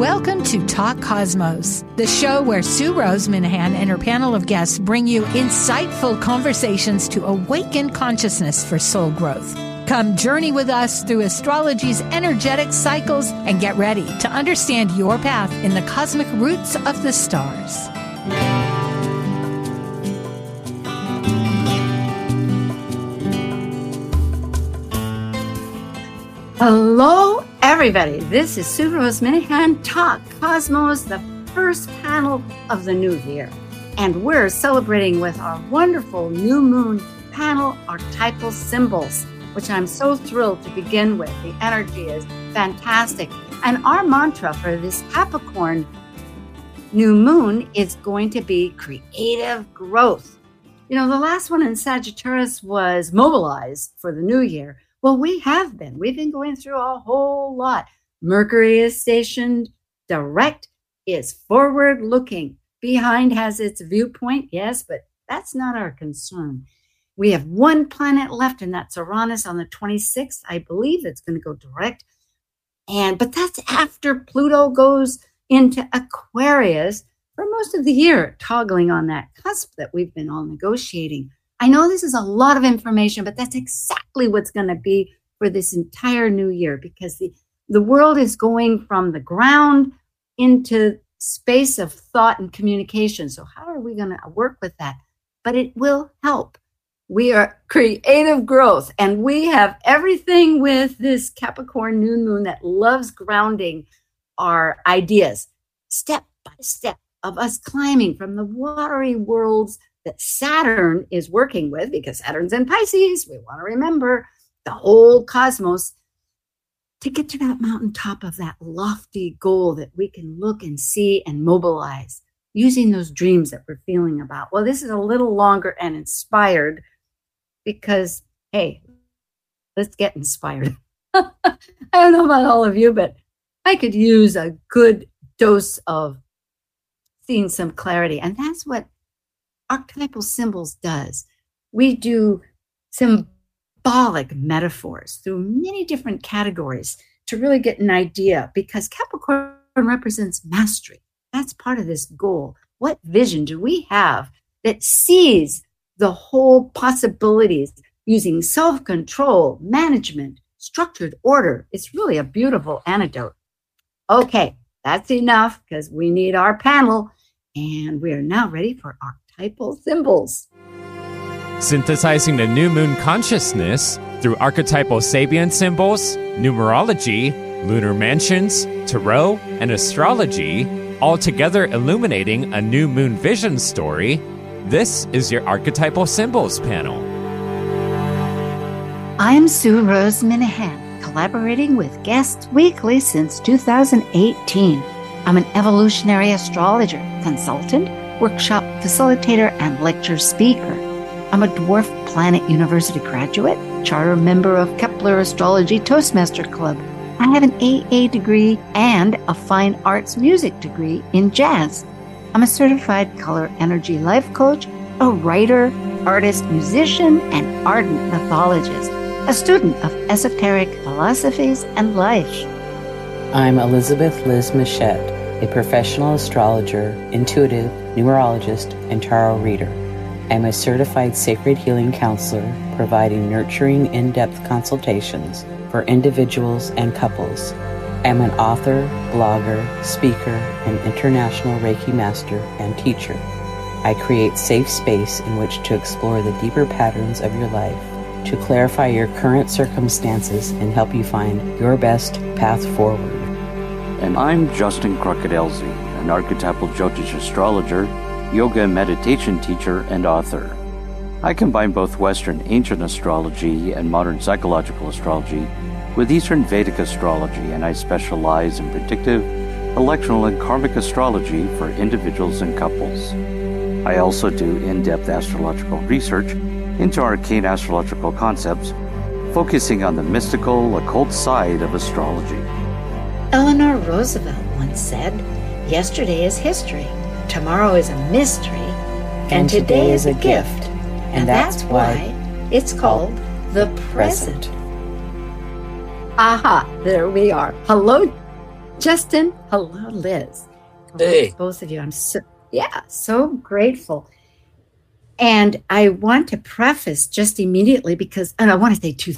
Welcome to Talk Cosmos, the show where Sue Rose Minahan and her panel of guests bring you insightful conversations to awaken consciousness for soul growth. Come journey with us through astrology's energetic cycles and get ready to understand your path in the cosmic roots of the stars. Hello, everybody. This is Sue Rose Minahan Talk Cosmos, the first panel of the new year. And we're celebrating with our wonderful new moon panel archetypal symbols, which I'm so thrilled to begin with. The energy is fantastic. And our mantra for this Capricorn new moon is going to be creative growth. You know, the last one in Sagittarius was mobilized for the new year. Well, we have been. We've been going through a whole lot. Mercury is stationed direct, is forward looking. Behind has its viewpoint, yes, but that's not our concern. We have one planet left, and that's Uranus on the 26th. I believe it's going to go direct. And but that's after Pluto goes into Aquarius for most of the year, toggling on that cusp that we've been all negotiating. I know this is a lot of information, but that's exactly what's going to be for this entire new year because the, the world is going from the ground into space of thought and communication. So, how are we going to work with that? But it will help. We are creative growth, and we have everything with this Capricorn new moon that loves grounding our ideas step by step of us climbing from the watery worlds that Saturn is working with, because Saturn's in Pisces, we want to remember the whole cosmos to get to that mountaintop of that lofty goal that we can look and see and mobilize using those dreams that we're feeling about. Well, this is a little longer and inspired because, hey, let's get inspired. I don't know about all of you, but I could use a good dose of seeing some clarity. And that's what archetypal symbols does. We do symbolic metaphors through many different categories to really get an idea because Capricorn represents mastery. That's part of this goal. What vision do we have that sees the whole possibilities using self control, management, structured order? It's really a beautiful antidote. Okay, that's enough because we need our panel. And we are now ready for our archetypal symbols. Synthesizing the new moon consciousness through archetypal Sabian symbols, numerology, lunar mansions, tarot, and astrology, all together illuminating a new moon vision story. This is your archetypal symbols panel. I'm Sue Rose Minahan, collaborating with guests weekly since 2018. I'm an evolutionary astrologer, consultant, workshop facilitator, and lecture speaker. I'm a Dwarf Planet University graduate, charter member of Kepler Astrology Toastmaster Club. I have an AA degree and a fine arts music degree in jazz. I'm a certified color energy life coach, a writer, artist, musician, and ardent mythologist, a student of esoteric philosophies and life. I'm Elizabeth Liz Machette a professional astrologer, intuitive, numerologist, and tarot reader. I am a certified sacred healing counselor, providing nurturing, in depth consultations for individuals and couples. I am an author, blogger, speaker, and international Reiki master and teacher. I create safe space in which to explore the deeper patterns of your life, to clarify your current circumstances, and help you find your best path forward and I'm Justin Crockett Elzie, an archetypal Jyotish astrologer, yoga and meditation teacher, and author. I combine both Western ancient astrology and modern psychological astrology with Eastern Vedic astrology, and I specialize in predictive, electional, and karmic astrology for individuals and couples. I also do in depth astrological research into arcane astrological concepts, focusing on the mystical, occult side of astrology. Eleanor Roosevelt once said, Yesterday is history, tomorrow is a mystery, and, and today, today is a gift. And, and that's why it's called the present. Aha, there we are. Hello, Justin. Hello, Liz. Hey. Both of you. I'm so, yeah, so grateful. And I want to preface just immediately because, and I want to say two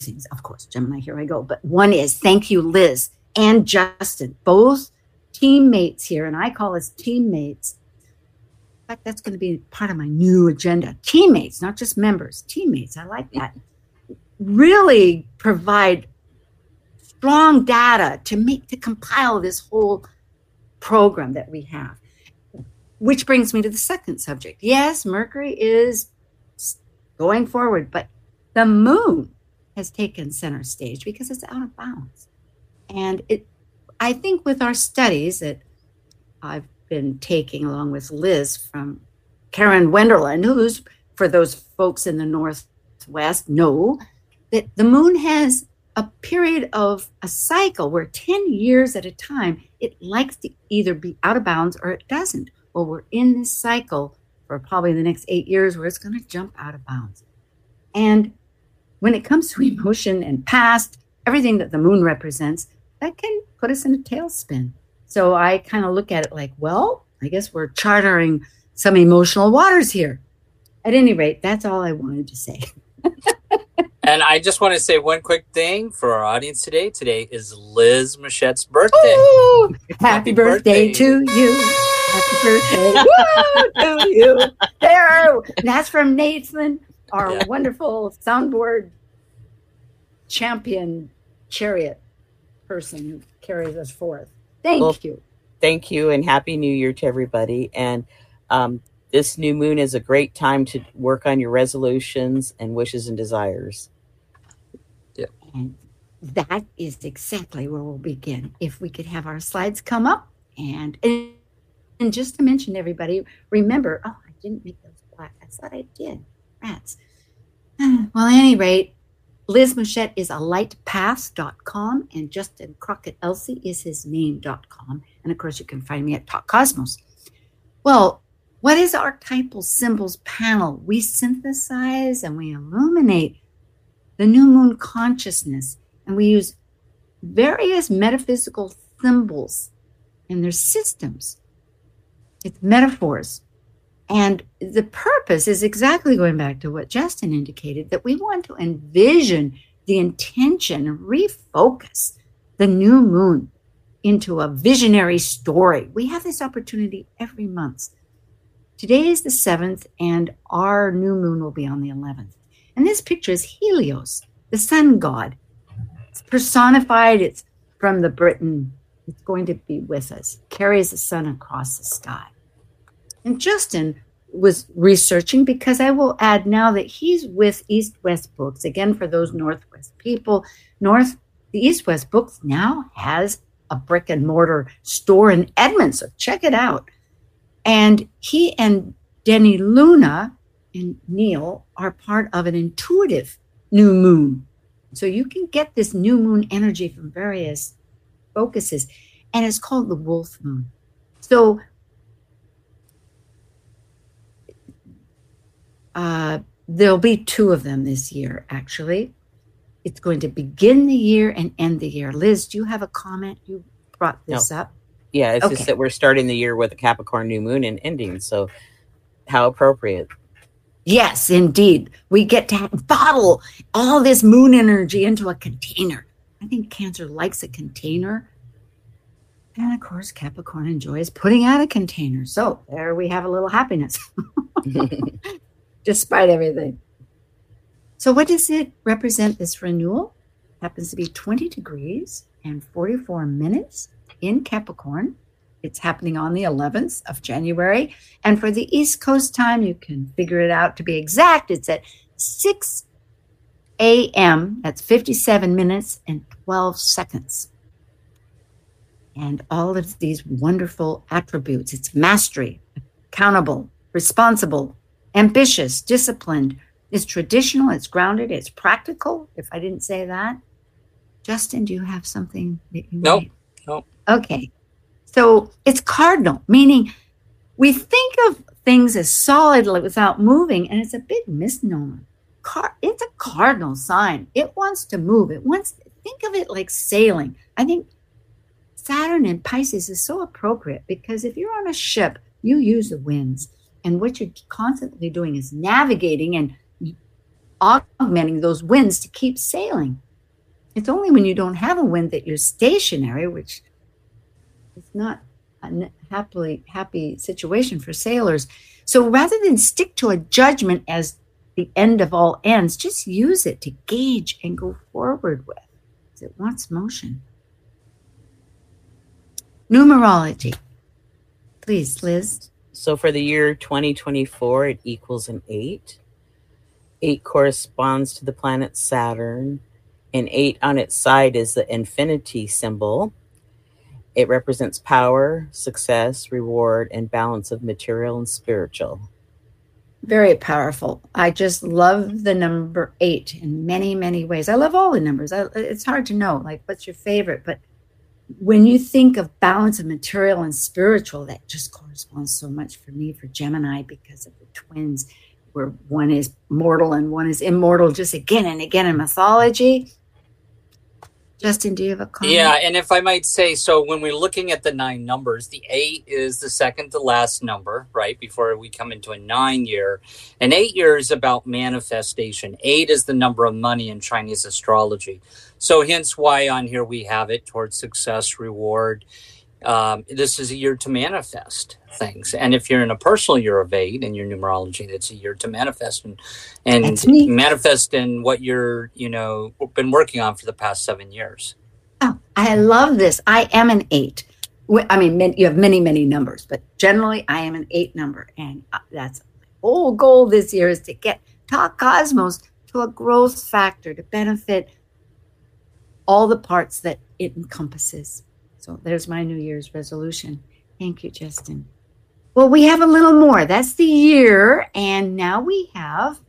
things, of course, Gemini, here I go. But one is thank you, Liz and Justin, both teammates here. And I call us teammates. In fact, that's going to be part of my new agenda. Teammates, not just members, teammates. I like that. Really provide strong data to make, to compile this whole program that we have. Which brings me to the second subject. Yes, Mercury is going forward, but the moon has taken center stage because it's out of bounds. And it I think with our studies that I've been taking along with Liz from Karen Wenderland, who's for those folks in the northwest know that the moon has a period of a cycle where 10 years at a time it likes to either be out of bounds or it doesn't well, we're in this cycle for probably the next eight years where it's going to jump out of bounds. And when it comes to emotion and past, everything that the moon represents, that can put us in a tailspin. So I kind of look at it like, well, I guess we're chartering some emotional waters here. At any rate, that's all I wanted to say. and I just want to say one quick thing for our audience today. Today is Liz Machette's birthday. Ooh, happy, happy birthday, birthday to you. Happy birthday to you. There. That's from Nathan, our yeah. wonderful soundboard champion chariot person who carries us forth. Thank well, you. Thank you, and Happy New Year to everybody. And um, this new moon is a great time to work on your resolutions and wishes and desires. Yeah. And that is exactly where we'll begin. If we could have our slides come up and, and and just to mention everybody, remember, oh, I didn't make those black. I thought I did. Rats. Well, at any rate, Liz Machette is a lightpath.com and Justin Crockett Elzie is his name.com. And of course, you can find me at Talk Cosmos. Well, what is archetypal symbols panel? We synthesize and we illuminate the new moon consciousness, and we use various metaphysical symbols and their systems it's metaphors. And the purpose is exactly going back to what Justin indicated that we want to envision the intention refocus the new moon into a visionary story. We have this opportunity every month. Today is the 7th, and our new moon will be on the 11th. And this picture is Helios, the sun god. It's personified, it's from the Britain. It's going to be with us, carries the sun across the sky. And Justin was researching because I will add now that he's with East West Books. Again, for those Northwest people, North the East West Books now has a brick and mortar store in Edmonds. So check it out. And he and Deni Luna and Neil are part of an intuitive new moon. So you can get this new moon energy from various focuses, and it's called the wolf moon. So Uh, there'll be two of them this year, actually. It's going to begin the year and end the year. Liz, do you have a comment? You brought this no. up. Yeah, it's okay. just that we're starting the year with a Capricorn new moon and ending. So, how appropriate. Yes, indeed. We get to bottle all this moon energy into a container. I think Cancer likes a container. And of course, Capricorn enjoys putting out a container. So there we have a little happiness. despite everything. So, what does it represent? This renewal happens to be 20 degrees and 44 minutes in Capricorn. It's happening on the 11th of January. And for the East Coast time, you can figure it out to be exact. It's at 6 a.m. That's 57 minutes and 12 seconds. And all of these wonderful attributes it's mastery, accountable, responsible, ambitious, disciplined. It's traditional, it's grounded, it's practical. If I didn't say that, Justin, do you have something that you Nope. Might? Nope. Okay. So it's cardinal, meaning we think of things as solid without moving, and it's a big misnomer. Car- it's a cardinal sign. It wants to move. It wants think of it like sailing. I think Saturn in Pisces is so appropriate because if you're on a ship, you use the winds. And what you're constantly doing is navigating and augmenting those winds to keep sailing. It's only when you don't have a wind that you're stationary, which is not a happily happy situation for sailors. So rather than stick to a judgment as the end of all ends, just use it to gauge and go forward with. It wants motion. Numerology. Please, Liz. So for the year 2024, it equals an eight. Eight corresponds to the planet Saturn, and eight on its side is the infinity symbol. It represents power, success, reward, and balance of material and spiritual. Very powerful. I just love the number eight in many, many ways. I love all the numbers. I, it's hard to know, like, what's your favorite? But when you think of balance of material and spiritual, that just corresponds so much for me for Gemini because of the twins, where one is mortal and one is immortal, just again and again in mythology. Justin, do you have a comment? Yeah, and if I might say so, when we're looking at the nine numbers, the eight is the second to last number, right? Before we come into a nine year. And eight year is about manifestation. Eight is the number of money in Chinese astrology. So, hence why on here we have it towards success, reward. Um, this is a year to manifest things. And if you're in a personal year of eight in your numerology, it's a year to manifest and and manifest in what you're, you know, been working on for the past seven years. Oh, I love this. I am an eight. I mean, you have many, many numbers, but generally I am an eight number. And uh, that's my whole goal this year is to get Talk Cosmos to a growth factor to benefit all the parts that it encompasses. So there's my New Year's resolution. Thank you, Justin. Well, we have a little more. That's the year. And now we have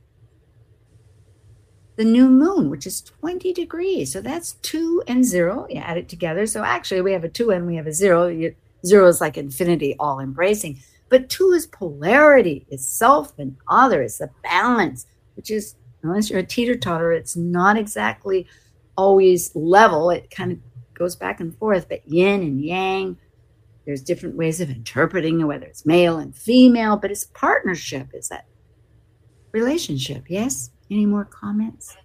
the new moon, which is 20 degrees. So that's two and zero. You add it together. So actually, we have a two and we have a zero. Zero is like infinity, all embracing. But two is polarity, it's self and other, it's the balance, which is, unless you're a teeter totter, it's not exactly always level. It kind of goes back and forth, but yin and yang, there's different ways of interpreting it, whether it's male and female, but it's partnership, is that relationship. Yes? Any more comments?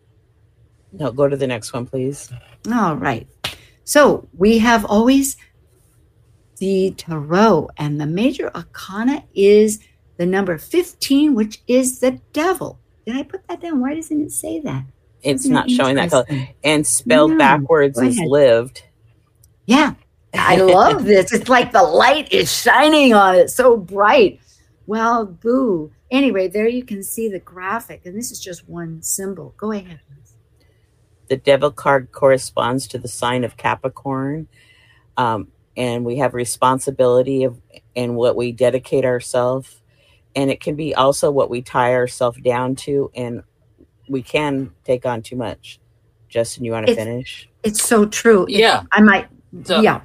No, go to the next one, please. All right. So we have always the tarot, and the major arcana is the number 15, which is the devil. Did I put that down? Why doesn't it say that? It's Isn't not showing that color. And spelled no, backwards is lived. Yeah. I love this. It's like the light is shining on it so bright. Well, boo. Anyway, there you can see the graphic, and this is just one symbol. Go ahead. The devil card corresponds to the sign of Capricorn. Um, and we have responsibility of and what we dedicate ourselves and it can be also what we tie ourselves down to and we can take on too much justin you want to finish it's so true yeah i might so, yeah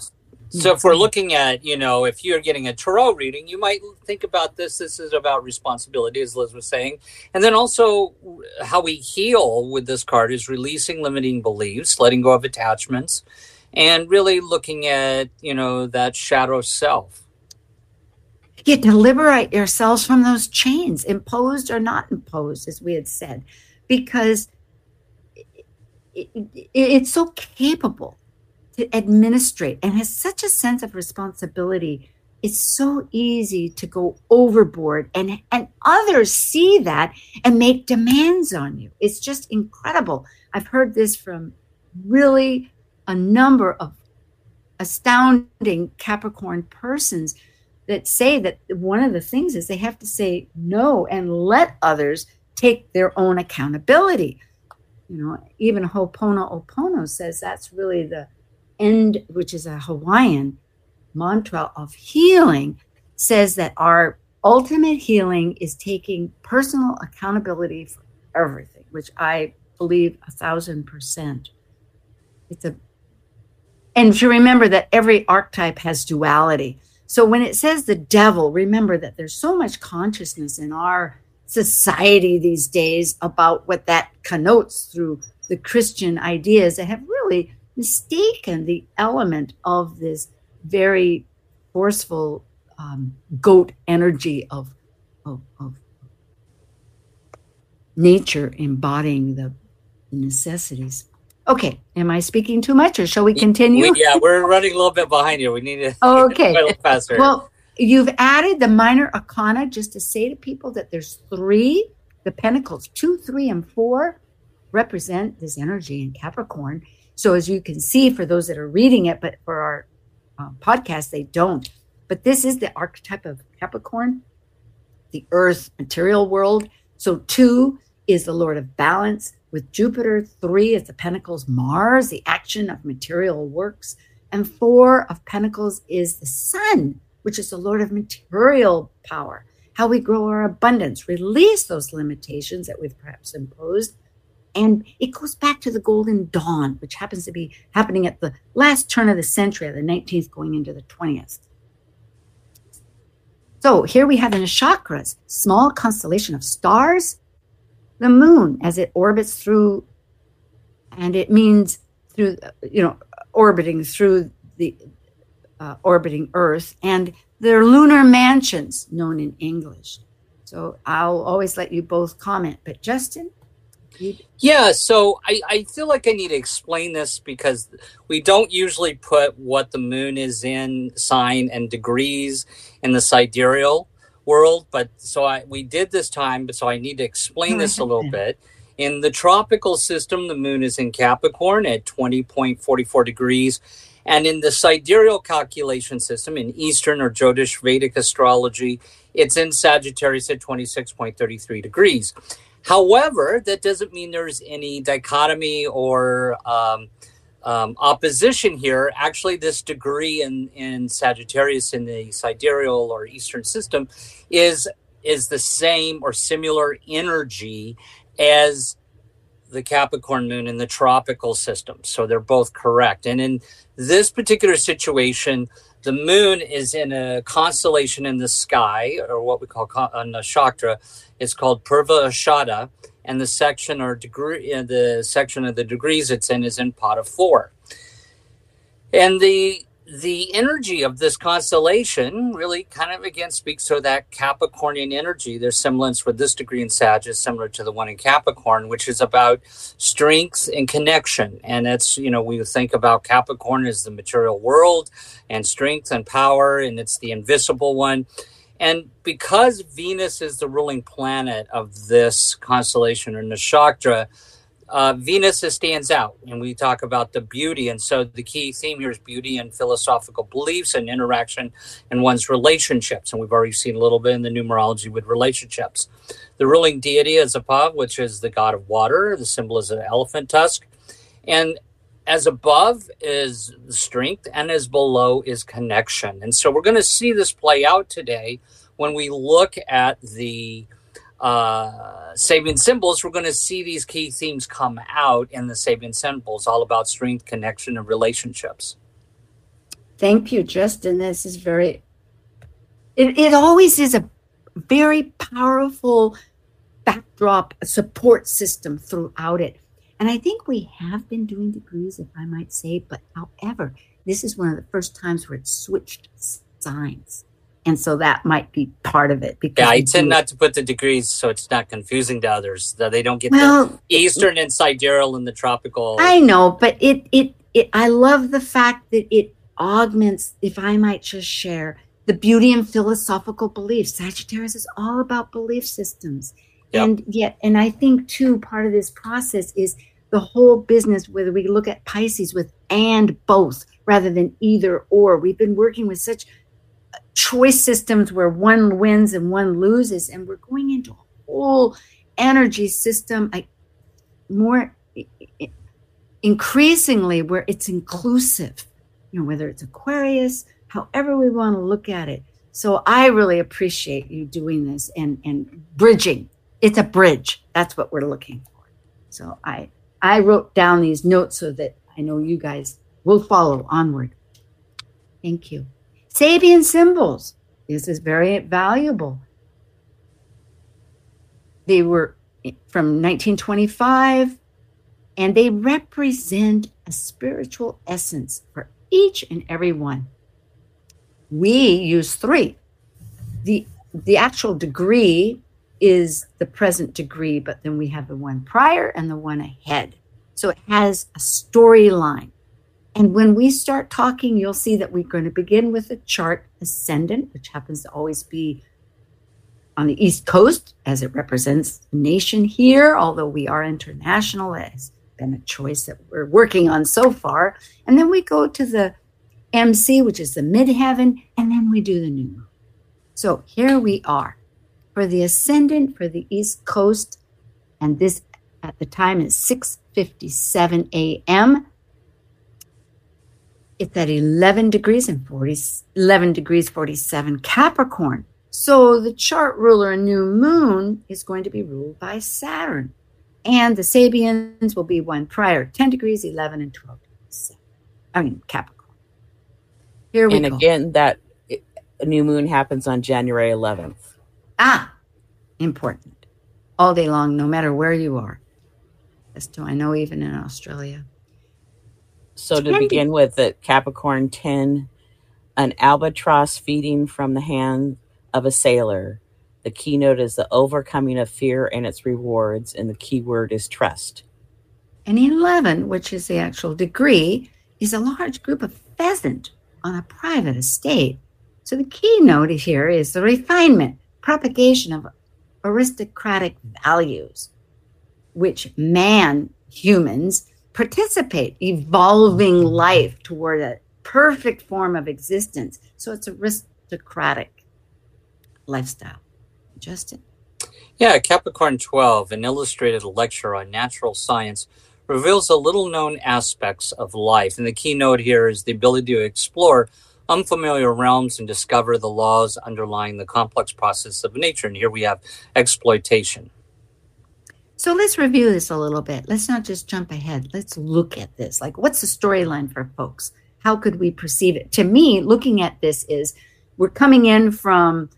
so if we're mm-hmm. looking at, you know, if you're getting a tarot reading, you might think about this. This is about responsibility, as Liz was saying. And then also how we heal with this card is releasing limiting beliefs, letting go of attachments, and really looking at, you know, that shadow self. Yeah, to liberate yourselves from those chains, imposed or not imposed, as we had said, because it, it, it's so capable to administrate. And has such a sense of responsibility it's so easy to go overboard and and others see that and make demands on you. It's just incredible. I've heard this from really a number of astounding capricorn persons that say that one of the things is they have to say no and let others take their own accountability. You know even ho'oponopono says that's really the end, which is a Hawaiian mantra of healing, says that our ultimate healing is taking personal accountability for everything, which I believe a thousand percent. It's a and to remember that every archetype has duality. So when it says the devil, remember that there's so much consciousness in our society these days about what that connotes through the Christian ideas that have really mistaken the element of this very forceful um, goat energy of, of, of nature embodying the, necessities. Okay, am I speaking too much, or shall we continue? We, yeah, we're running a little bit behind you. We need to okay. a little faster. Well, you've added the minor arcana just to say to people that there's three, the pentacles, two, three, and four represent this energy in Capricorn. So as you can see, for those that are reading it, but for our uh, podcast, they don't. But this is the archetype of Capricorn, the Earth material world. So two is the Lord of balance with Jupiter. Three is the Pentacles, Mars, the action of material works. And four of Pentacles is the Sun, which is the Lord of material power, how we grow our abundance, release those limitations that we've perhaps imposed. And it goes back to the Golden Dawn, which happens to be happening at the last turn of the century, the 19th going into the 20th. So here we have the chakras, small constellation of stars the moon as it orbits through, and it means through, you know, orbiting through the uh, orbiting Earth, and their lunar mansions, known in English. So I'll always let you both comment. But Justin, yeah, so I, I feel like I need to explain this because we don't usually put what the moon is in sign and degrees in the sidereal world, but so I we did this time, but so I need to explain oh, this a little bit. In the tropical system, the moon is in Capricorn at 20.44 degrees. And in the sidereal calculation system, in Eastern or Jyotish Vedic astrology, it's in Sagittarius at 26.33 degrees. However, that doesn't mean there's any dichotomy or um, um, opposition here. Actually, this degree in, in Sagittarius in the sidereal or eastern system is is the same or similar energy as the Capricorn moon in the tropical system. So they're both correct. And in this particular situation, the moon is in a constellation in the sky, or what we call on the nakshatra. It's called Purva Ashada and the section or degree uh, the section of the degrees it's in is in of four and the the energy of this constellation really kind of again speaks to that Capricornian energy. Their semblance with this degree in Sag is similar to the one in Capricorn, which is about strength and connection. And it's, you know, we think about Capricorn as the material world and strength and power, and it's the invisible one. And because Venus is the ruling planet of this constellation or nakshatra, uh, Venus stands out, and we talk about the beauty. And so the key theme here is beauty and philosophical beliefs and interaction and one's relationships. And we've already seen a little bit in the numerology with relationships. The ruling deity is Appa, which is the god of water. The symbol is an elephant tusk. And as above is strength, and as below is connection. And so we're going to see this play out today when we look at the uh, symbols. We're going to see these key themes come out in the Sabian symbols, all about strength, connection, and relationships. Thank you, Justin. This is very, it, it always is a very powerful backdrop, a support system throughout it. And I think we have been doing degrees, if I might say, but however, this is one of the first times where it switched signs. And so that might be part of it. Because yeah, I tend do. not to put the degrees so it's not confusing to others that they don't get well, the Eastern and sidereal and the tropical. I know, but it, it, it, I love the fact that it augments, if I might just share, the beauty and philosophical beliefs. Sagittarius is all about belief systems. Yep. And yet, and I think too, part of this process is the whole business, whether we look at Pisces with and both rather than either or. We've been working with such choice systems where one wins and one loses, and we're going into a whole energy system, more increasingly where it's inclusive, you know, whether it's Aquarius, however we want to look at it. So I really appreciate you doing this and and bridging it's a bridge. That's what we're looking for. So I I wrote down these notes so that I know you guys will follow onward. Thank you. Sabian symbols. This is very valuable. They were from 1925 and they represent a spiritual essence for each and every one. We use three. The the actual degree is the present degree, but then we have the one prior and the one ahead. So it has a storyline. And when we start talking, you'll see that we're going to begin with the chart ascendant, which happens to always be on the East Coast as it represents the nation here, although we are international. It has been a choice that we're working on so far. And then we go to the MC, which is the midheaven, and then we do the new moon. So here we are for the ascendant for the East Coast, and this at the time is 6:57 a.m. It's at 11 degrees and 40, 11 degrees 47 Capricorn. So the chart ruler a new moon is going to be ruled by Saturn. And the Sabians will be one prior, 10 degrees, 11 and 12 degrees. I mean, Capricorn. Here we and go. And again, that new moon happens on January 11th. Ah, important. All day long, no matter where you are. As do I know, even in Australia. So to begin with, the Capricorn 10, an albatross feeding from the hand of a sailor. The keynote is the overcoming of fear and its rewards, and the key word is trust. And 11, which is the actual degree, is a large group of pheasant on a private estate. So the keynote here is the refinement, propagation of aristocratic values, which man, humans, participate, evolving life toward a perfect form of existence. So it's aristocratic lifestyle. Justin? Yeah, Capricorn 12, an illustrated lecture on natural science, reveals the little known aspects of life. And the keynote here is the ability to explore unfamiliar realms and discover the laws underlying the complex process of nature. And here we have exploitation. So let's review this a little bit. Let's not just jump ahead. Let's look at this. Like, what's the storyline for folks? How could we perceive it? To me, looking at this is we're coming in from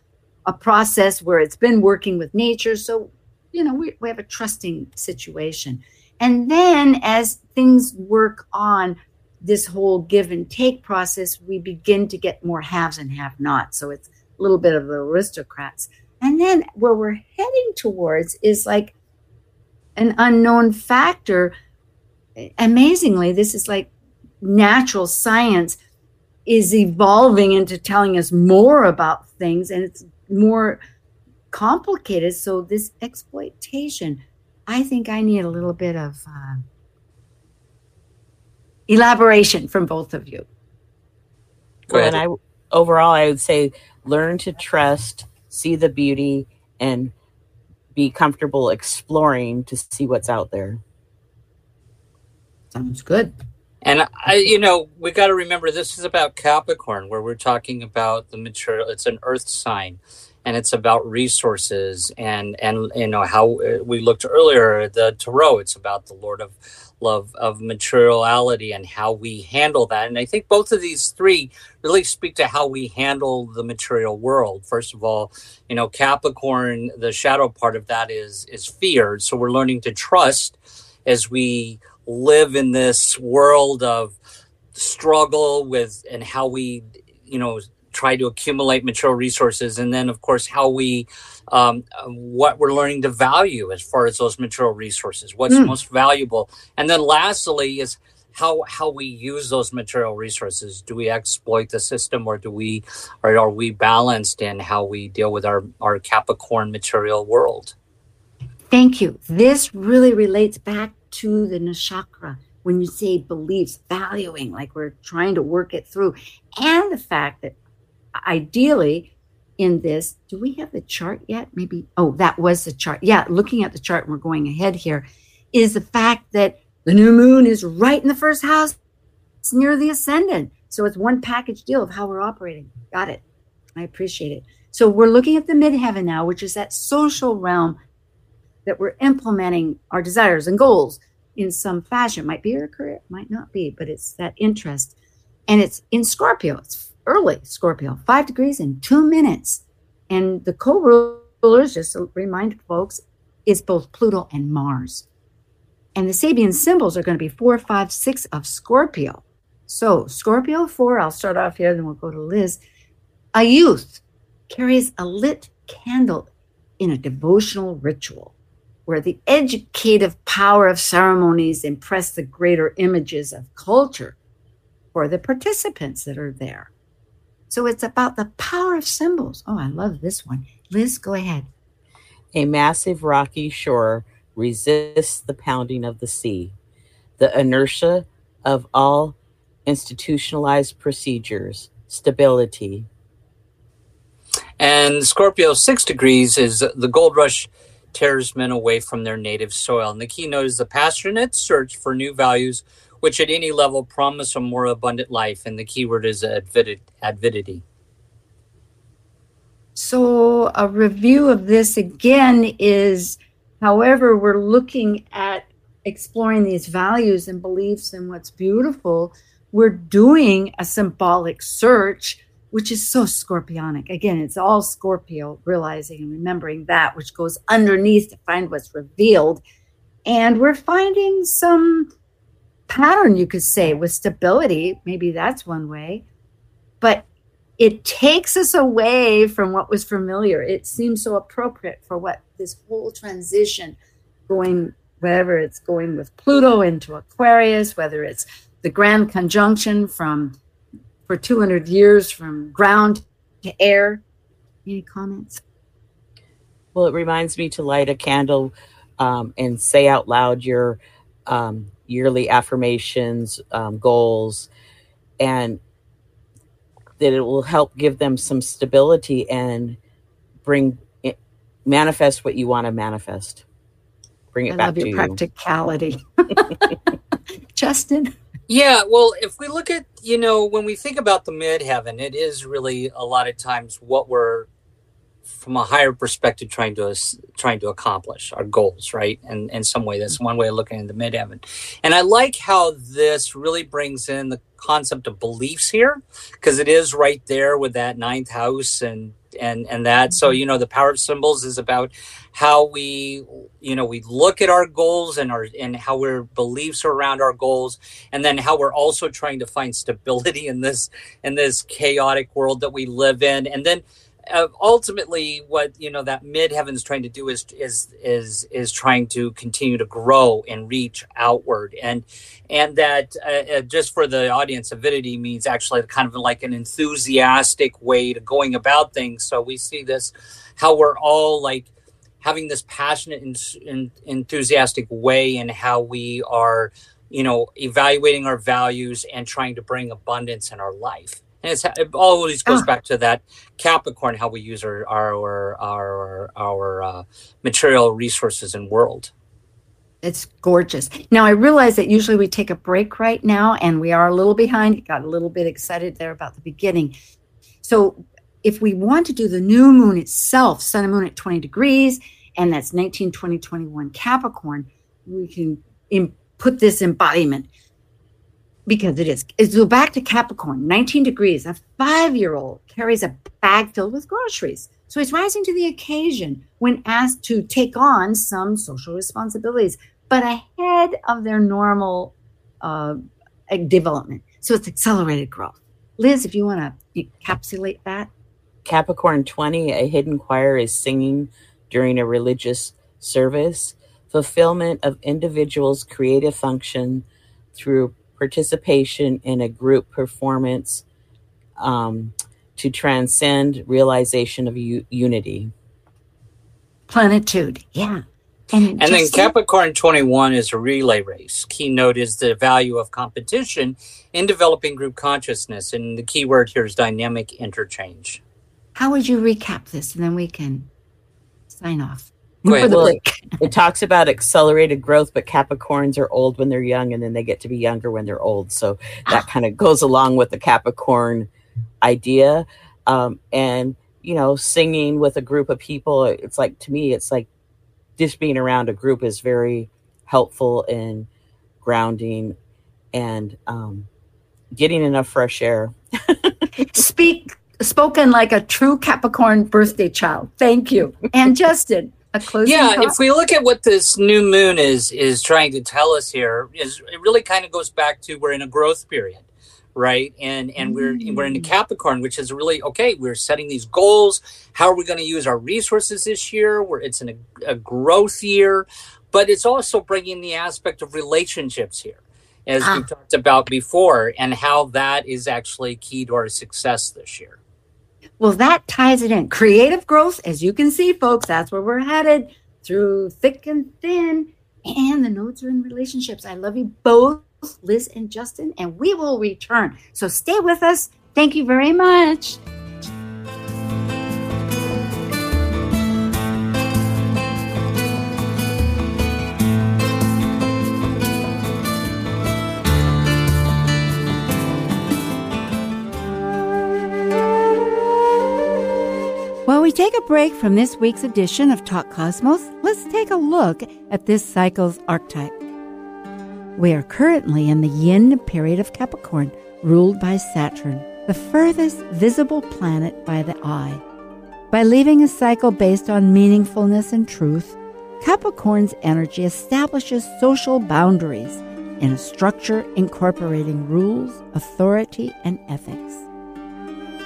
a process where it's been working with nature. So, you know, we, we have a trusting situation. And then as things work on this whole give and take process, we begin to get more haves and have nots. So it's a little bit of the aristocrats. And then where we're heading towards is like an unknown factor. Amazingly, this is like natural science is evolving into telling us more about things and it's more complicated. So this exploitation, I think I need a little bit of uh, elaboration from both of you. Well, and I overall, I would say learn to trust, see the beauty, and be comfortable exploring to see what's out there. Sounds good. And I, you know, we got to remember this is about Capricorn, where we're talking about the material. It's an Earth sign, and it's about resources and and you know how uh, we looked earlier the Tarot. It's about the Lord of love of materiality and how we handle that. And I think both of these three really speak to how we handle the material world. First of all, you know, Capricorn, the shadow part of that is is fear. So we're learning to trust as we live in this world of struggle with and how we you know try to accumulate material resources and then of course how we um, what we're learning to value as far as those material resources what's mm. most valuable. And then lastly is how how we use those material resources. Do we exploit the system or do we or are we balanced in how we deal with our our capricorn material world? Thank you. This really relates back to the nakshatra when you say beliefs, valuing, like we're trying to work it through, and the fact that ideally in this, do we have the chart yet? Maybe, oh, that was the chart. Yeah, looking at the chart, we're going ahead here, is the fact that the new moon is right in the first house. It's near the ascendant. So it's one package deal of how we're operating. Got it. I appreciate it. So we're looking at the midheaven now, which is that social realm that we're implementing our desires and goals in some fashion. Might be your career, might not be, but it's that interest. And it's in Scorpio. It's early Scorpio, five degrees in two minutes. And the co rulers, just to remind folks, is both Pluto and Mars. And the Sabian symbols are going to be four, five, six of Scorpio. So, Scorpio 4, I'll start off here, then we'll go to Liz. A youth carries a lit candle in a devotional ritual where the educative power of ceremonies impress the greater images of culture for the participants that are there. So it's about the power of symbols. Oh, I love this one. Liz, go ahead. A massive rocky shore resists the pounding of the sea. The inertia of all institutionalized procedures, stability. And Scorpio 6 degrees is the gold rush tears men away from their native soil. And the keynote is the passionate search for new values, which at any level promise a more abundant life. And the keyword is avidity. So, a review of this again is however, we're looking at exploring these values and beliefs and what's beautiful, we're doing a symbolic search, which is so scorpionic. Again, it's all Scorpio, realizing and remembering that, which goes underneath to find what's revealed. And we're finding some pattern, you could say, with stability. Maybe that's one way. But it takes us away from what was familiar. It seems so appropriate for what this whole transition going, whether it's going with Pluto into Aquarius, whether it's the grand conjunction from for 200 years from ground to air. Any comments? Well, it reminds me to light a candle um, and say out loud your um, yearly affirmations, um, goals, and that it will help give them some stability and bring it, manifest what you want to manifest. Bring it I back love to your you. practicality. Justin? Yeah, well, if we look at, you know, when we think about the midheaven, it is really a lot of times what we're from a higher perspective trying to trying to accomplish our goals right? And in some way that's one way of looking at the midheaven. And i like how this really brings in the concept of beliefs here because it is right there with that ninth house and and and that. So mm-hmm. you know the power of symbols is about how we you know we look at our goals and our and how our beliefs are around our goals and then how we're also trying to find stability in this in this chaotic world that we live in. And then uh, ultimately what you know that midheaven is trying to do is is is is trying to continue to grow and reach outward. And and that uh, uh, just for the audience avidity means actually kind of like an enthusiastic way to going about things. So we see this how we're all like having this passionate and, and enthusiastic way in how we are you know evaluating our values and trying to bring abundance in our life and it's, it always goes ah. back to that Capricorn, how we use our our our our uh, material resources and world. It's gorgeous. Now I realize that usually we take a break right now, and we are a little behind. Got a little bit excited there about the beginning. So if we want to do the new moon itself, sun and moon at 20 degrees, and that's 19, 20, 21 Capricorn, we can Im- put this embodiment because it is. Go back to Capricorn, 19 degrees. A five year old carries a bag filled with groceries. So he's rising to the occasion when asked to take on some social responsibilities, but ahead of their normal uh, development. So it's accelerated growth. Liz, if you want to encapsulate that. Capricorn 20, a hidden choir is singing during a religious service. Fulfillment of individuals' creative function through participation in a group performance um, to transcend realization of u- unity. Plenitude, yeah. And, and then Capricorn 21 is a relay race. Keynote is the value of competition in developing group consciousness. And the key word here is dynamic interchange. How would you recap this? And then we can sign off. Well, it talks about accelerated growth, but Capricorns are old when they're young, and then they get to be younger when they're old. So that ah. kind of goes along with the Capricorn idea. Um, and you know, singing with a group of people, it's like to me, it's like just being around a group is very helpful in grounding and um, getting enough fresh air. Speak spoken like a true Capricorn birthday child. Thank you. And Justin, a closing yeah thought? if we look at what this new moon is is trying to tell us here is it really kind of goes back to we're in a growth period right? And and we're we're in capricorn which is really okay we're setting these goals. How are we going to use our resources this year? Where it's in a, a growth year but it's also bringing the aspect of relationships here as Ah. we talked about before and how that is actually key to our success this year Well, that ties it in. Creative growth, as you can see, folks, that's where we're headed through thick and thin. And the notes are in relationships. I love you both, Liz and Justin, and we will return. So stay with us. Thank you very much. We take a break from this week's edition of Talk Cosmos, let's take a look at this cycle's archetype. We are currently in the yin period of Capricorn, ruled by Saturn, the furthest visible planet by the eye. By leaving a cycle based on meaningfulness and truth, Capricorn's energy establishes social boundaries in a structure incorporating rules, authority, and ethics.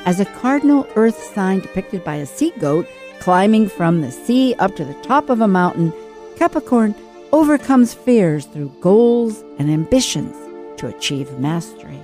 As a cardinal earth sign depicted by a sea goat climbing from the sea up to the top of a mountain, Capricorn overcomes fears through goals and ambitions to achieve mastery.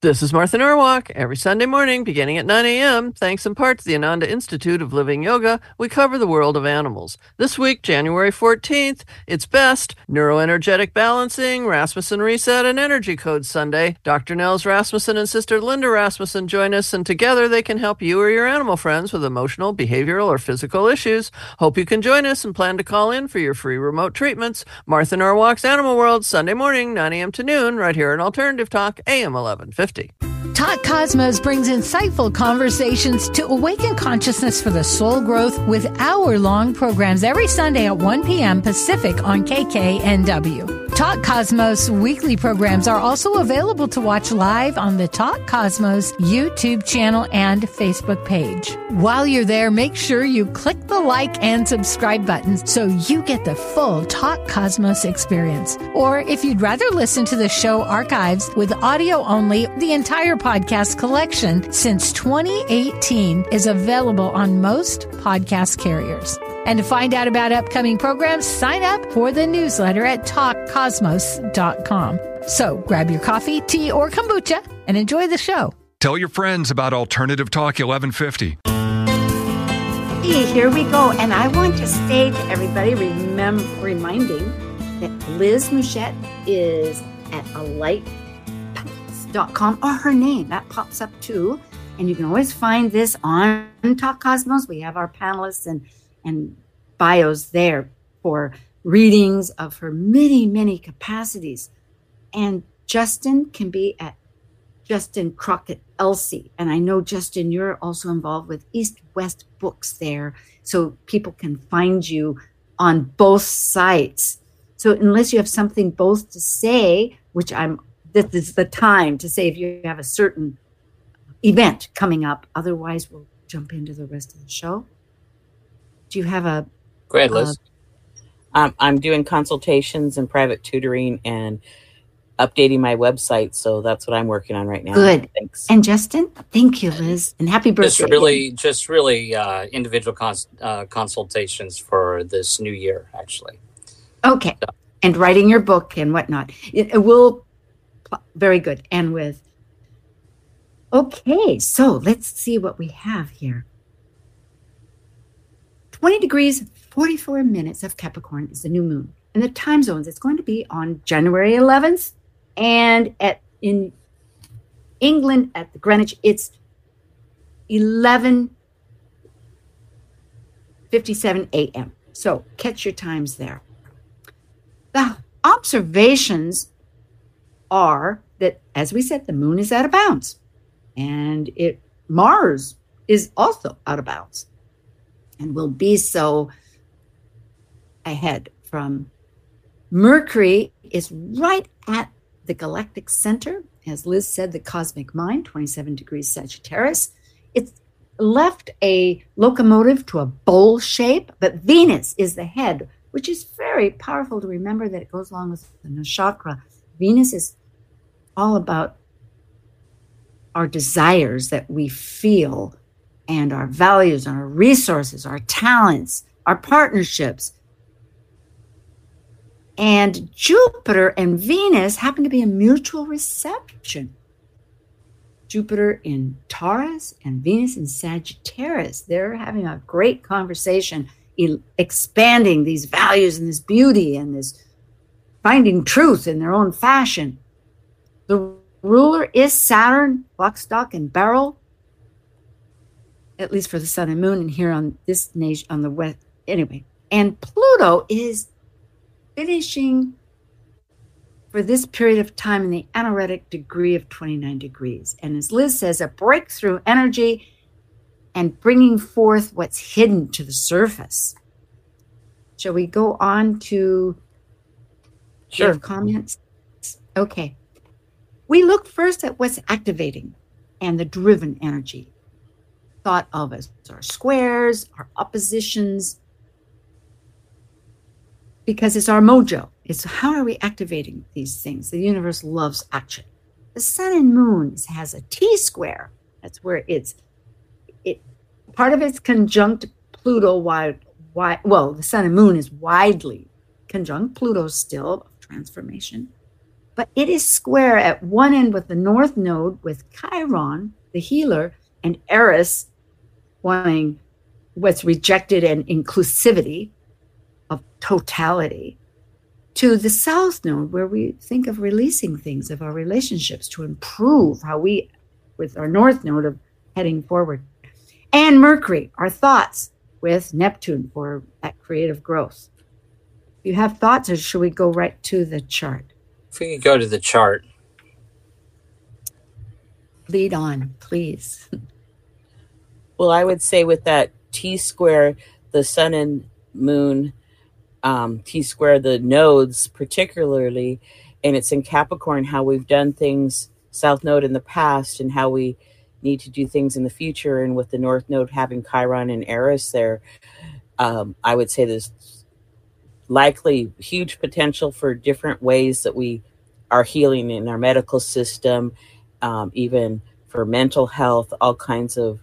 This is Martha Norwalk. Every Sunday morning, beginning at 9 a.m., thanks in part to the Ananda Institute of Living Yoga, we cover the world of animals. This week, January 14th, it's best neuroenergetic balancing, Rasmussen Reset, and Energy Code Sunday. Dr. Nels Rasmussen and Sister Linda Rasmussen join us, and together they can help you or your animal friends with emotional, behavioral, or physical issues. Hope you can join us and plan to call in for your free remote treatments. Martha Norwalk's Animal World, Sunday morning, 9 a.m. to noon, right here on Alternative Talk, AM 1150. 50. Talk Cosmos brings insightful conversations to awaken consciousness for the soul growth with hour long programs every Sunday at 1 p.m. Pacific on KKNW. Talk Cosmos weekly programs are also available to watch live on the Talk Cosmos YouTube channel and Facebook page. While you're there, make sure you click the like and subscribe buttons so you get the full Talk Cosmos experience. Or if you'd rather listen to the show archives with audio only, the entire podcast collection since 2018 is available on most podcast carriers. And to find out about upcoming programs, sign up for the newsletter at talkcosmos.com. So grab your coffee, tea, or kombucha and enjoy the show. Tell your friends about Alternative Talk 1150. Here we go. And I want to say to everybody, remem- reminding that Liz Mouchette is at alightpants.com or her name. That pops up too. And you can always find this on Talk Cosmos. We have our panelists and, and bios there for readings of her many, many capacities. And Justin can be at Justin Crockett Elzie. And I know, Justin, you're also involved with East West Books there. So people can find you on both sites. So unless you have something both to say, which I'm, this is the time to say if you have a certain event coming up. Otherwise, we'll jump into the rest of the show. Do you have a go ahead liz Um, I'm doing consultations and private tutoring and updating my website. So that's what I'm working on right now. Good. Thanks. and Justin? Thank you, Liz, and happy birthday. just really just really uh, individual cons- uh, consultations for this new year actually Okay. And writing your book and whatnot. It, it will, very good. And with, okay, so let's see what we have here. 20 degrees, 44 minutes of Capricorn is the new moon. And the time zones, it's going to be on January 11th. And at in England at the Greenwich, it's 11 57 a.m. So catch your times there. The observations are that, as we said, the moon is out of bounds, and it Mars is also out of bounds, and will be so ahead from Mercury is right at the galactic center, as Liz said, the cosmic mind, 27 degrees Sagittarius. It's left a locomotive to a bowl shape, but Venus is the head, which is very powerful to remember that it goes along with the nakshatra. Venus is all about our desires that we feel and our values, and our resources, our talents, our partnerships. And Jupiter and Venus happen to be a mutual reception. Jupiter in Taurus and Venus in Sagittarius. They're having a great conversation, expanding these values and this beauty and this finding truth in their own fashion. The ruler is Saturn, lock, stock, and barrel, at least for the sun and moon, and here on this nation on the west. Anyway, and Pluto is finishing for this period of time in the anaretic degree of 29 degrees. And as Liz says, a breakthrough energy and bringing forth what's hidden to the surface. Shall we go on to sure. comments? Okay. We look first at what's activating and the driven energy. Thought of as our squares, our oppositions, because it's our mojo. It's how are we activating these things? The universe loves action. The sun and moon has a T square. That's where it's it part of it's conjunct Pluto wide wide well, the sun and moon is widely conjunct Pluto still transformation but it is square at one end with the north node with Chiron, the healer, and Eris wanting what's rejected and inclusivity of totality to the south node where we think of releasing things of our relationships to improve how we with our north node of heading forward. And mercury our thoughts with neptune for that creative growth. You have thoughts or should we go right to the chart if we could go to the chart. Lead on, please. Well, I would say with that T square, the sun and moon, um, T square, the nodes particularly, and it's in Capricorn, how we've done things, South Node in the past, and how we need to do things in the future. And with the North Node having Chiron and Eris there, um, I would say there's likely huge potential for different ways that we are healing in our medical system, um, even for mental health, all kinds of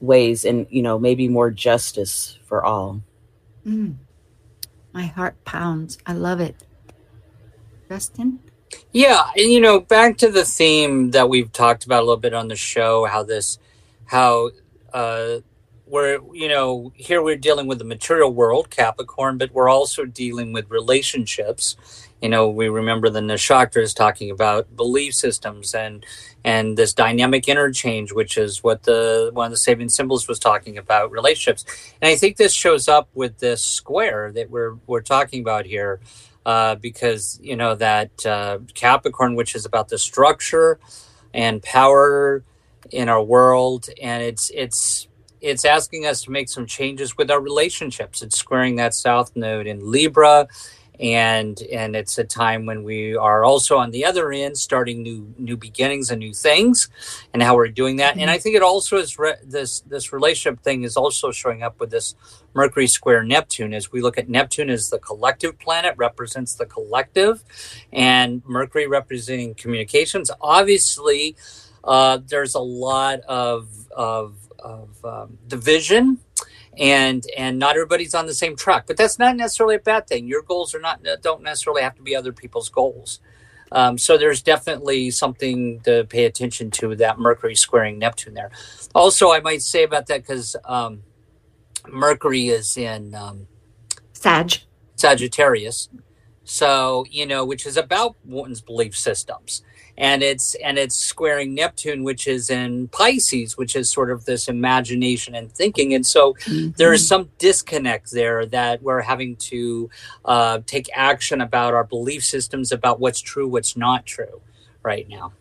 ways, and you know, maybe more justice for all. Mm. My heart pounds. I love it. Justin? Yeah, and you know, back to the theme that we've talked about a little bit on the show, how this, how uh, we're you know here we're dealing with the material world capricorn but we're also dealing with relationships. You know we remember the nakshatra talking about belief systems and and this dynamic interchange which is what the one of the Sabian symbols was talking about relationships. And i think this shows up with this square that we're we're talking about here uh, because you know that uh, capricorn which is about the structure and power in our world and it's it's it's asking us to make some changes with our relationships. It's squaring that south node in Libra, and and it's a time when we are also on the other end starting new new beginnings and new things, and how we're doing that. Mm-hmm. And I think it also is re- this this relationship thing is also showing up with this Mercury square Neptune. As we look at Neptune as the collective planet, represents the collective, and Mercury representing communications. Obviously. Uh, there's a lot of, of of um, division and and not everybody's on the same track but that's not necessarily a bad thing. Your goals are not don't necessarily have to be other people's goals. Um, so there's definitely something to pay attention to that mercury squaring neptune there. Also i might say about that because um, mercury is in um, sag. Sagittarius. So you know which is about one's belief systems and it's and it's squaring Neptune, which is in Pisces, which is sort of this imagination and thinking. And so mm-hmm. there is some disconnect there that we're having to uh, take action about our belief systems about what's true, what's not true, right now.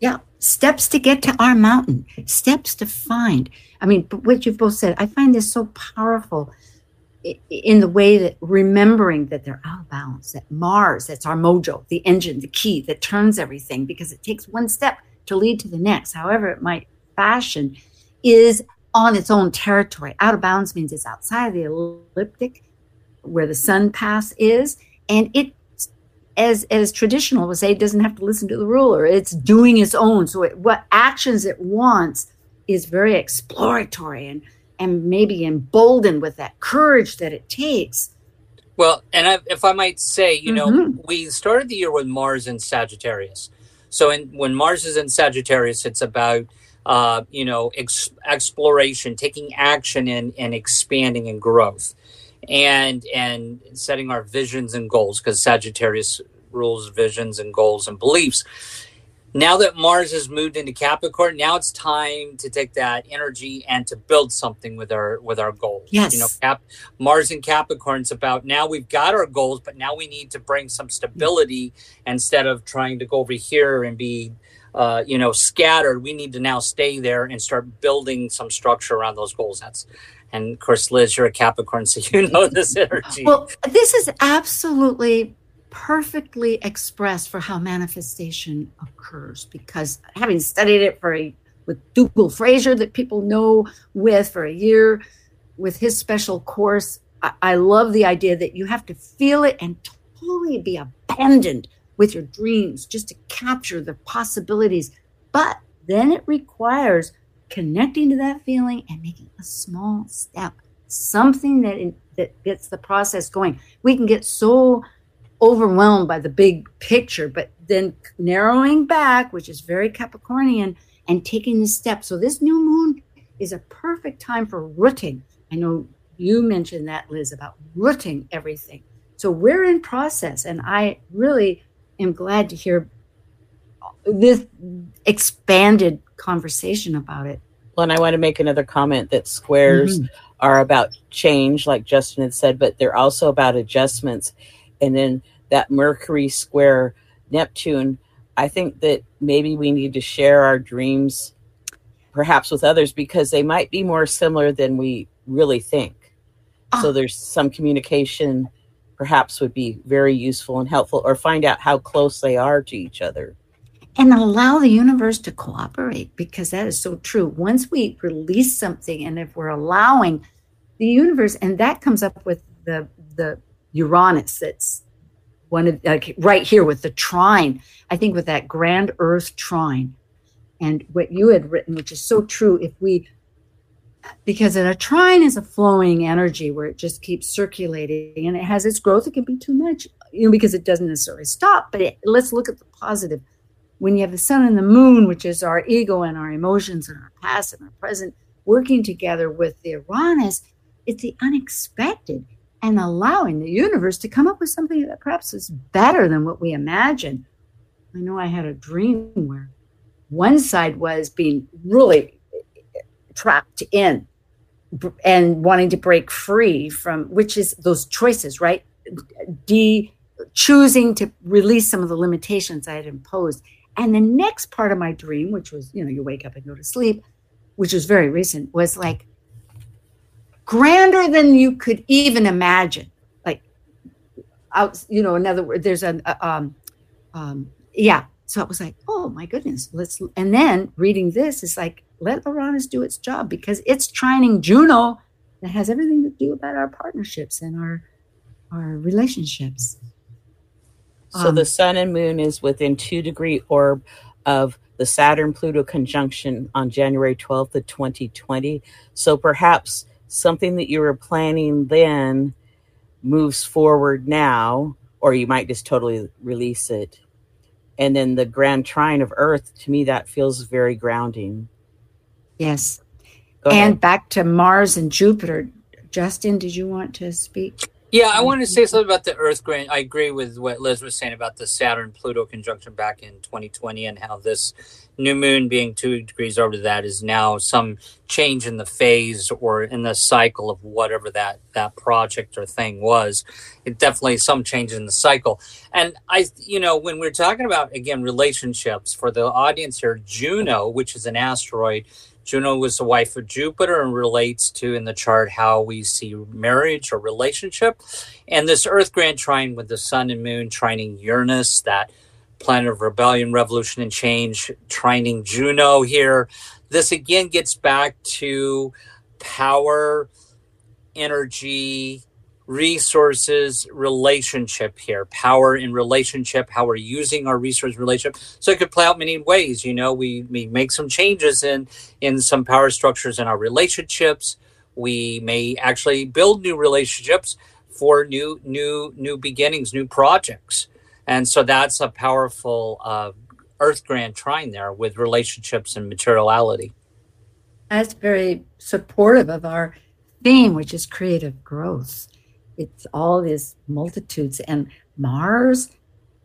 Yeah, steps to get to our mountain, steps to find. I mean, what you've both said, I find this so powerful in the way that remembering that they're out of balance, that Mars, that's our mojo, the engine, the key that turns everything because it takes one step to lead to the next, however it might fashion. is on its own territory. Out of bounds means it's outside of the elliptic where the sun pass is. And it, as, as traditional would say, it doesn't have to listen to the ruler. It's doing its own. So it, what actions it wants is very exploratory and, and maybe emboldened with that courage that it takes. Well, and I, if I might say, you know, mm-hmm. we started the year with Mars in Sagittarius. So in, when Mars is in Sagittarius, it's about uh, you know ex- exploration, taking action, and, and expanding and growth, and and setting our visions and goals because Sagittarius rules visions and goals and beliefs now that Mars has moved into Capricorn, now it's time to take that energy and to build something with our with our goals. Yes. You know, Cap, Mars and Capricorn's about now we've got our goals, but now we need to bring some stability instead of trying to go over here and be uh, you know scattered. We need to now stay there and start building some structure around those goals. That's and of course, Liz, you're a Capricorn, so you know this energy. Well, this is absolutely perfectly expressed for how manifestation occurs because having studied it for a, with Dougall Fraser that people know with for a year with his special course I, I love the idea that you have to feel it and totally be abandoned with your dreams just to capture the possibilities. But then it requires connecting to that feeling and making a small step something that in, that gets the process going. We can get so overwhelmed by the big picture, but then narrowing back, which is very Capricornian, and taking the step. So this new moon is a perfect time for rooting. I know you mentioned that, Liz, about rooting everything. So we're in process, and I really am glad to hear this expanded conversation about it. Well, and I want to make another comment that squares mm-hmm. are about change, like Justin had said, but they're also about adjustments. And then that Mercury square Neptune, I think that maybe we need to share our dreams perhaps with others because they might be more similar than we really think. So ah. there's some communication perhaps would be very useful and helpful or find out how close they are to each other. And allow the universe to cooperate because that is so true. Once we release something and if we're allowing the universe, and that comes up with the the Uranus that's one of like right here with the trine. I think with that grand earth trine. And what you had written which is so true if we because a trine is a flowing energy where it just keeps circulating and it has its growth it can be too much you know because it doesn't necessarily stop but it, let's look at the positive. When you have the sun and the moon which is our ego and our emotions and our past and our present working together with the uranus it's the unexpected and allowing the universe to come up with something that perhaps is better than what we imagine. I know I had a dream where one side was being really trapped in and wanting to break free from which is those choices, right? D choosing to release some of the limitations I had imposed. And the next part of my dream, which was, you know, you wake up and go to sleep, which was very recent, was like grander than you could even imagine. Like, out, you know, in other words, there's a, um, um, yeah. So it was like, oh my goodness, let's. And then reading this is like, let Uranus do its job because it's trining Juno that has everything to do about our partnerships and our our relationships. So um, the sun and moon is within two degree orb of the Saturn Pluto conjunction on January 12th of 2020. So perhaps something that you were planning then moves forward now, or you might just totally release it. And then the grand trine of Earth, to me, that feels very grounding. Yes. And back to Mars and Jupiter. Justin, did you want to speak? Yeah, I want to mm-hmm. say something about the Earth grand. I agree with what Liz was saying about the Saturn Pluto conjunction back in 2020 and how this new moon being two degrees over that is now some change in the phase or in the cycle of whatever that that project or thing was. It definitely some change in the cycle. And I, you know, when we're talking about again relationships for the audience here, Juno, which is an asteroid Juno was the wife of Jupiter and relates to in the chart how we see marriage or relationship. And this Earth grand trine with the sun and moon trining Uranus, that planet of rebellion, revolution, and change, trining Juno here. This again gets back to power, energy, resources relationship here power in relationship how we're using our resource relationship. So it could play out many ways you know we, we make some changes in in some power structures in our relationships. We may actually build new relationships for new new new beginnings new projects. And so that's a powerful uh, earth grand trine there with relationships and materiality. That's very supportive of our theme which is creative growth it's all these multitudes. And mars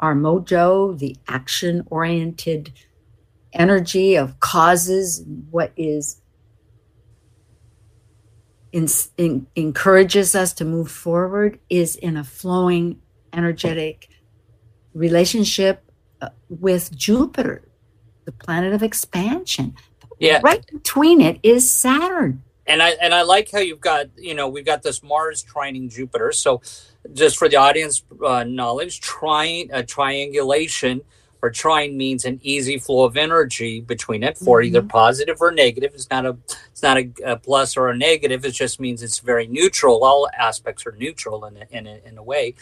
our mojo the action oriented energy of causes what is in, in, encourages us to move forward is in a flowing energetic relationship uh, with jupiter the planet of expansion. Yeah. Right between it is saturn and I and I like how you've got you know we've got this Mars trining Jupiter. So just for the audience uh, knowledge, trying a triangulation or trine means an easy flow of energy between it for mm-hmm. either positive or negative. It's not a it's not a, a, plus or a negative. It just means it's very neutral. All aspects are neutral in a, in a, in a way,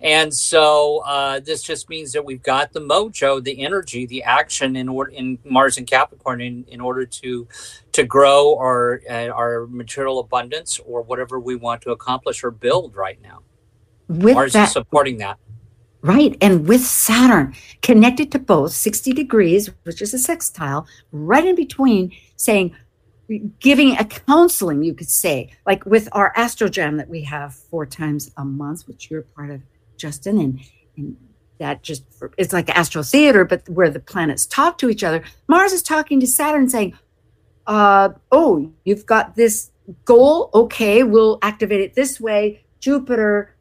and so uh, this just means that we've got the mojo, the energy, the action in order in Mars and Capricorn in, in order to to grow our uh, our material abundance or whatever we want to accomplish or build right now. With Mars that, is supporting that. Right. And with Saturn connected to both 60 degrees, which is a sextile, right in between, saying, giving a counseling, you could say, like with our Astrojam that we have four times a month, which you're part of, Justin, and, and that just, it's like Astro Theater, but where the planets talk to each other. Mars is talking to Saturn saying, uh, oh, you've got this goal. Okay, we'll activate it this way. Jupiter,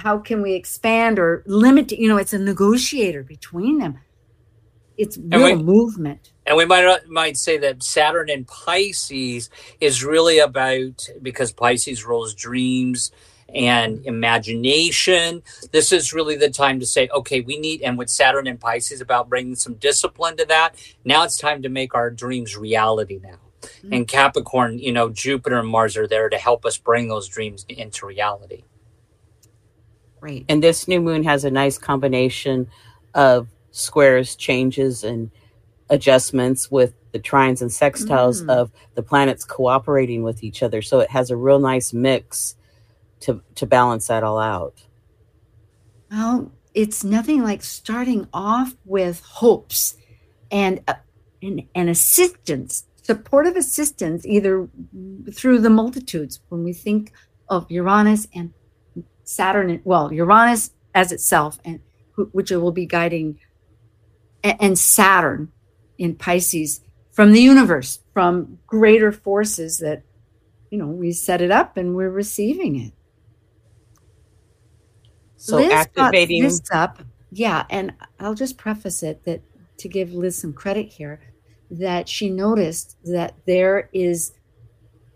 how can we expand or limit you know it's a negotiator between them. It's real we, movement. And we might might say that saturn in pisces is really about because pisces rules dreams and imagination this is really the time to say okay we need and with saturn and pisces about bringing some discipline to that now it's time to make our dreams reality now. Mm-hmm. and capricorn you know jupiter and mars are there to help us bring those dreams into reality Right. And this new moon has a nice combination of squares, changes, and adjustments with the trines and sextiles mm. of the planets cooperating with each other. So it has a real nice mix to to balance that all out. Well, it's nothing like starting off with hopes and uh, and, and assistance, supportive assistance, either through the multitudes. When we think of Uranus and Saturn, well, Uranus as itself, and which will be guiding, and Saturn in Pisces from the universe, from greater forces that, you know, we set it up and we're receiving it. So Liz activating this up, yeah, and I'll just preface it that to give Liz some credit here, that she noticed that there is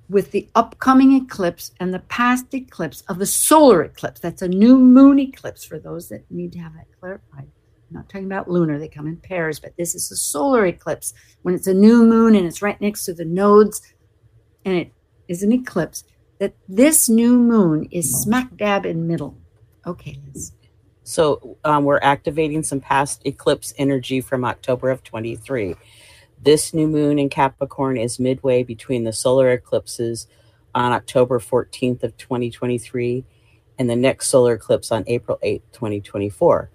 with the upcoming eclipse and the past eclipse of the solar eclipse. That's a new moon eclipse for those that need to have that clarified. I'm not talking about lunar, they come in pairs, but this is a solar eclipse when it's a new moon and it's right next to the nodes and it is an eclipse. That this new moon is smack dab in middle. Okay. So um, we're activating some past eclipse energy from October of 23. This new moon in Capricorn is midway between the solar eclipses on October 14th of 2023 and the next solar eclipse on April 8th, 2024.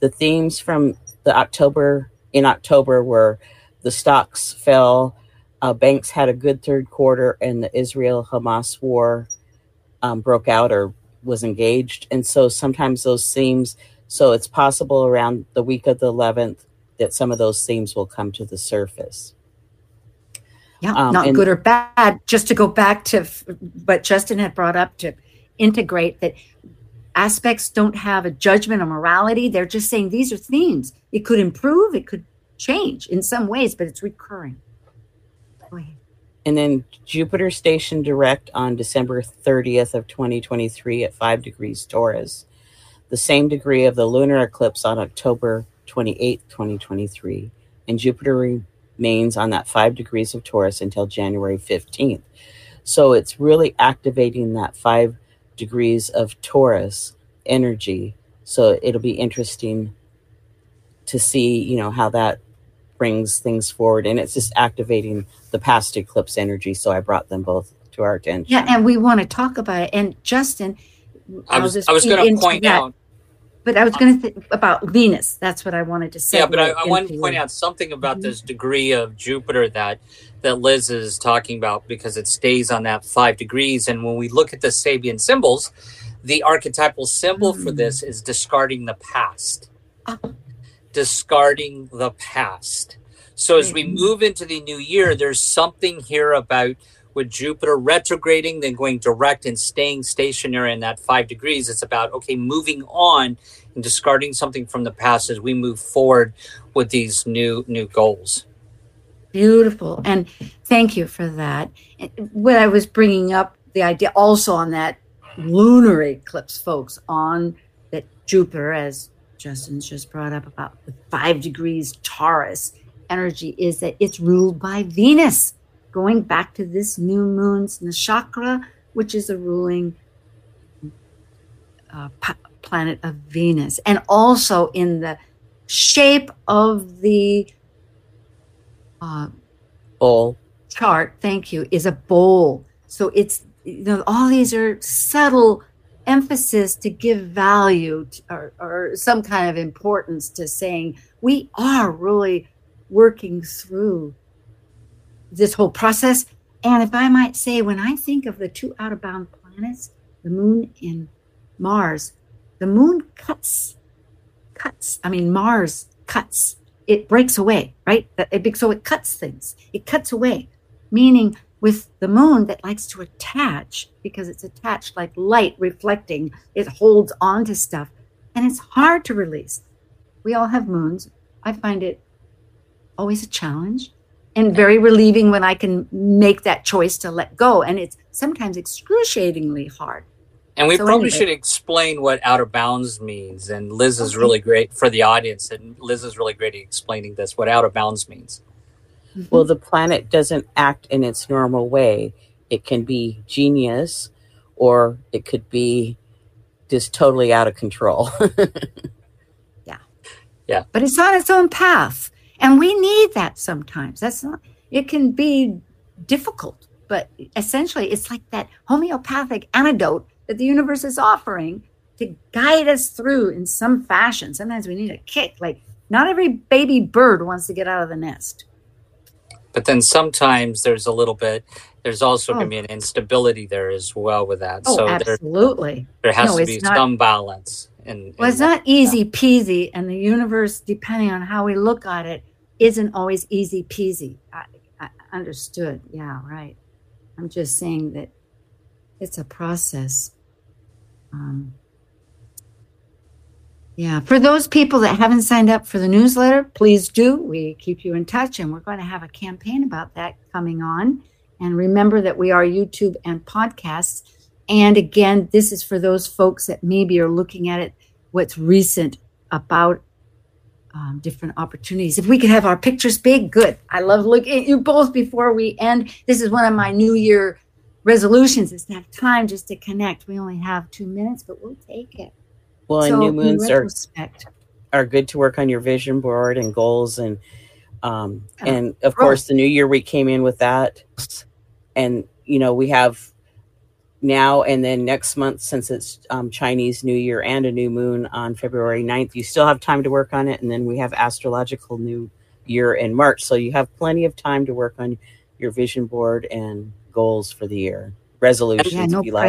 The themes from the October in October were the stocks fell, uh, banks had a good third quarter, and the Israel Hamas war um, broke out or was engaged. And so sometimes those themes, so it's possible around the week of the 11th that some of those themes will come to the surface. Yeah, um, not and, good or bad. Just to go back to what Justin had brought up to integrate that aspects don't have a judgment or morality. They're just saying these are themes. It could improve, it could change in some ways, but it's recurring. And then Jupiter Station direct on December 30th of 2023 at 5 degrees Taurus, the same degree of the lunar eclipse on October 28th, 2023. And Jupiter remains on that five degrees of Taurus until January 15th. So it's really activating that five degrees of Taurus energy. So it'll be interesting to see, you know, how that brings things forward. And it's just activating the past eclipse energy. So I brought them both to our attention. Yeah, and we want to talk about it. And Justin, I I'll was I was going to point that. out. But I was going to think about Venus. That's what I wanted to say. Yeah, but I, I wanted to point out something about this degree of Jupiter that that Liz is talking about because it stays on that five degrees. And when we look at the Sabian symbols, the archetypal symbol for Mm. this is discarding the past. Ah. Discarding the past. So as we move into the new year, there's something here about with Jupiter retrograding, then going direct and staying stationary in that five degrees. It's about okay, moving on and discarding something from the past as we move forward with these new new goals. Beautiful. And thank you for that. What I was bringing up, the idea also on that lunar eclipse, folks, on that Jupiter, as Justin's just brought up about the five degrees Taurus energy, is that it's ruled by Venus, going back to this new moon's nakshatra, which is a ruling uh, pa- planet of Venus, and also in the shape of the uh, Bull. chart, thank you, is a bowl. So it's you know all these are subtle emphasis to give value to, or, or some kind of importance to saying we are really working through this whole process. And if I might say, when I think of the two out of bound planets, the moon and Mars, the moon cuts, cuts. I mean, Mars cuts. It breaks away, right? So it cuts things. It cuts away, meaning with the moon that likes to attach because it's attached like light reflecting. It holds on to stuff, and it's hard to release. We all have moons. I find it always a challenge and very relieving when I can make that choice to let go. And it's sometimes excruciatingly hard. And we So probably anyway. should explain what outer bounds means. And Liz is really great for the audience, and Liz is really great at explaining this what outer bounds means. Mm-hmm. Well, the planet doesn't act in its normal way. It can be genius or it could be just totally out of control. Yeah. Yeah. But it's on its own path and we need that sometimes that's not it can be difficult but essentially it's like that homeopathic antidote that the universe is offering to guide us through in some fashion sometimes we need a kick like not every baby bird wants to get out of the nest But then sometimes there's a little bit, there's also going Oh. to be an instability there as well with that. oh so there, absolutely there has No, to be not- some balance. In, well it's that. not easy peasy and the universe depending on how we look at it isn't always easy peasy. I, I understood. Yeah right. I'm just saying that it's a process. Um, yeah for those people that haven't signed up for the newsletter please do. We keep you in touch and we're going to have a campaign about that coming on. And remember that we are youtube and podcasts. And again, this is for those folks that maybe are looking at it, what's recent about um, different opportunities. If we could have our pictures big, good. I love looking at you both before we end. This is one of my New Year resolutions is to have time just to connect. We only have two minutes, but we'll take it. well, and new moons are, are good to work on your vision board and goals and um and of course the new year we came in with that and you know we have now and then next month since it's um, chinese new year and a new moon on february 9th you still have time to work on it and then we have astrological new year in march so you have plenty of time to work on your vision board and goals for the year resolutions yeah, no if you like.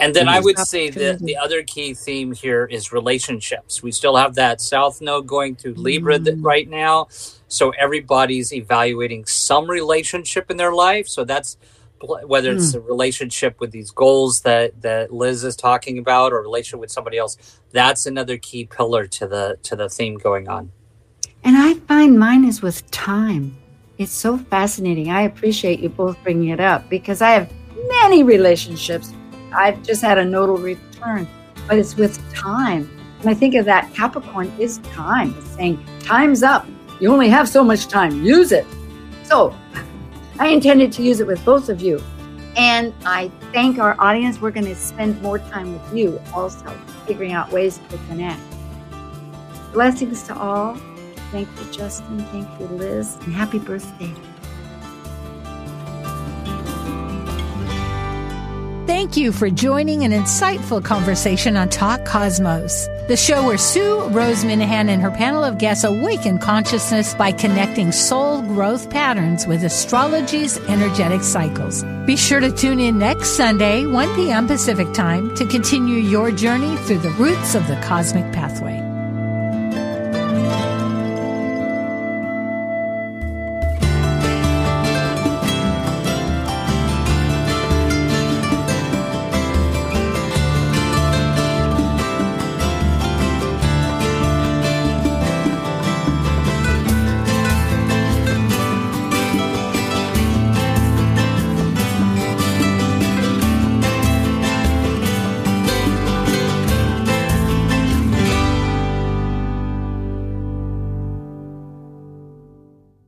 And then I would say that the other key theme here is relationships. We still have that South Node going through Libra th- Mm. right now. So everybody's evaluating some relationship in their life. So that's pl- whether it's hmm. a relationship with these goals that, that Liz is talking about or a relationship with somebody else. That's another key pillar to the to the theme going on. And I find mine is with time. It's so fascinating. I appreciate you both bringing it up because I have many relationships. I've just had a nodal return, but it's with time. And I think of that Capricorn is time. It's saying, time's up. You only have so much time. Use it. So I intended to use it with both of you. And I thank our audience. We're going to spend more time with you also, figuring out ways to connect. Blessings to all. Thank you, Justin. Thank you, Liz. And happy birthday. Thank you for joining an insightful conversation on Talk Cosmos, the show where Sue Rose Minahan and her panel of guests awaken consciousness by connecting soul growth patterns with astrology's energetic cycles. Be sure to tune in next Sunday, 1 p.m. Pacific Time, to continue your journey through the roots of the cosmic pathway.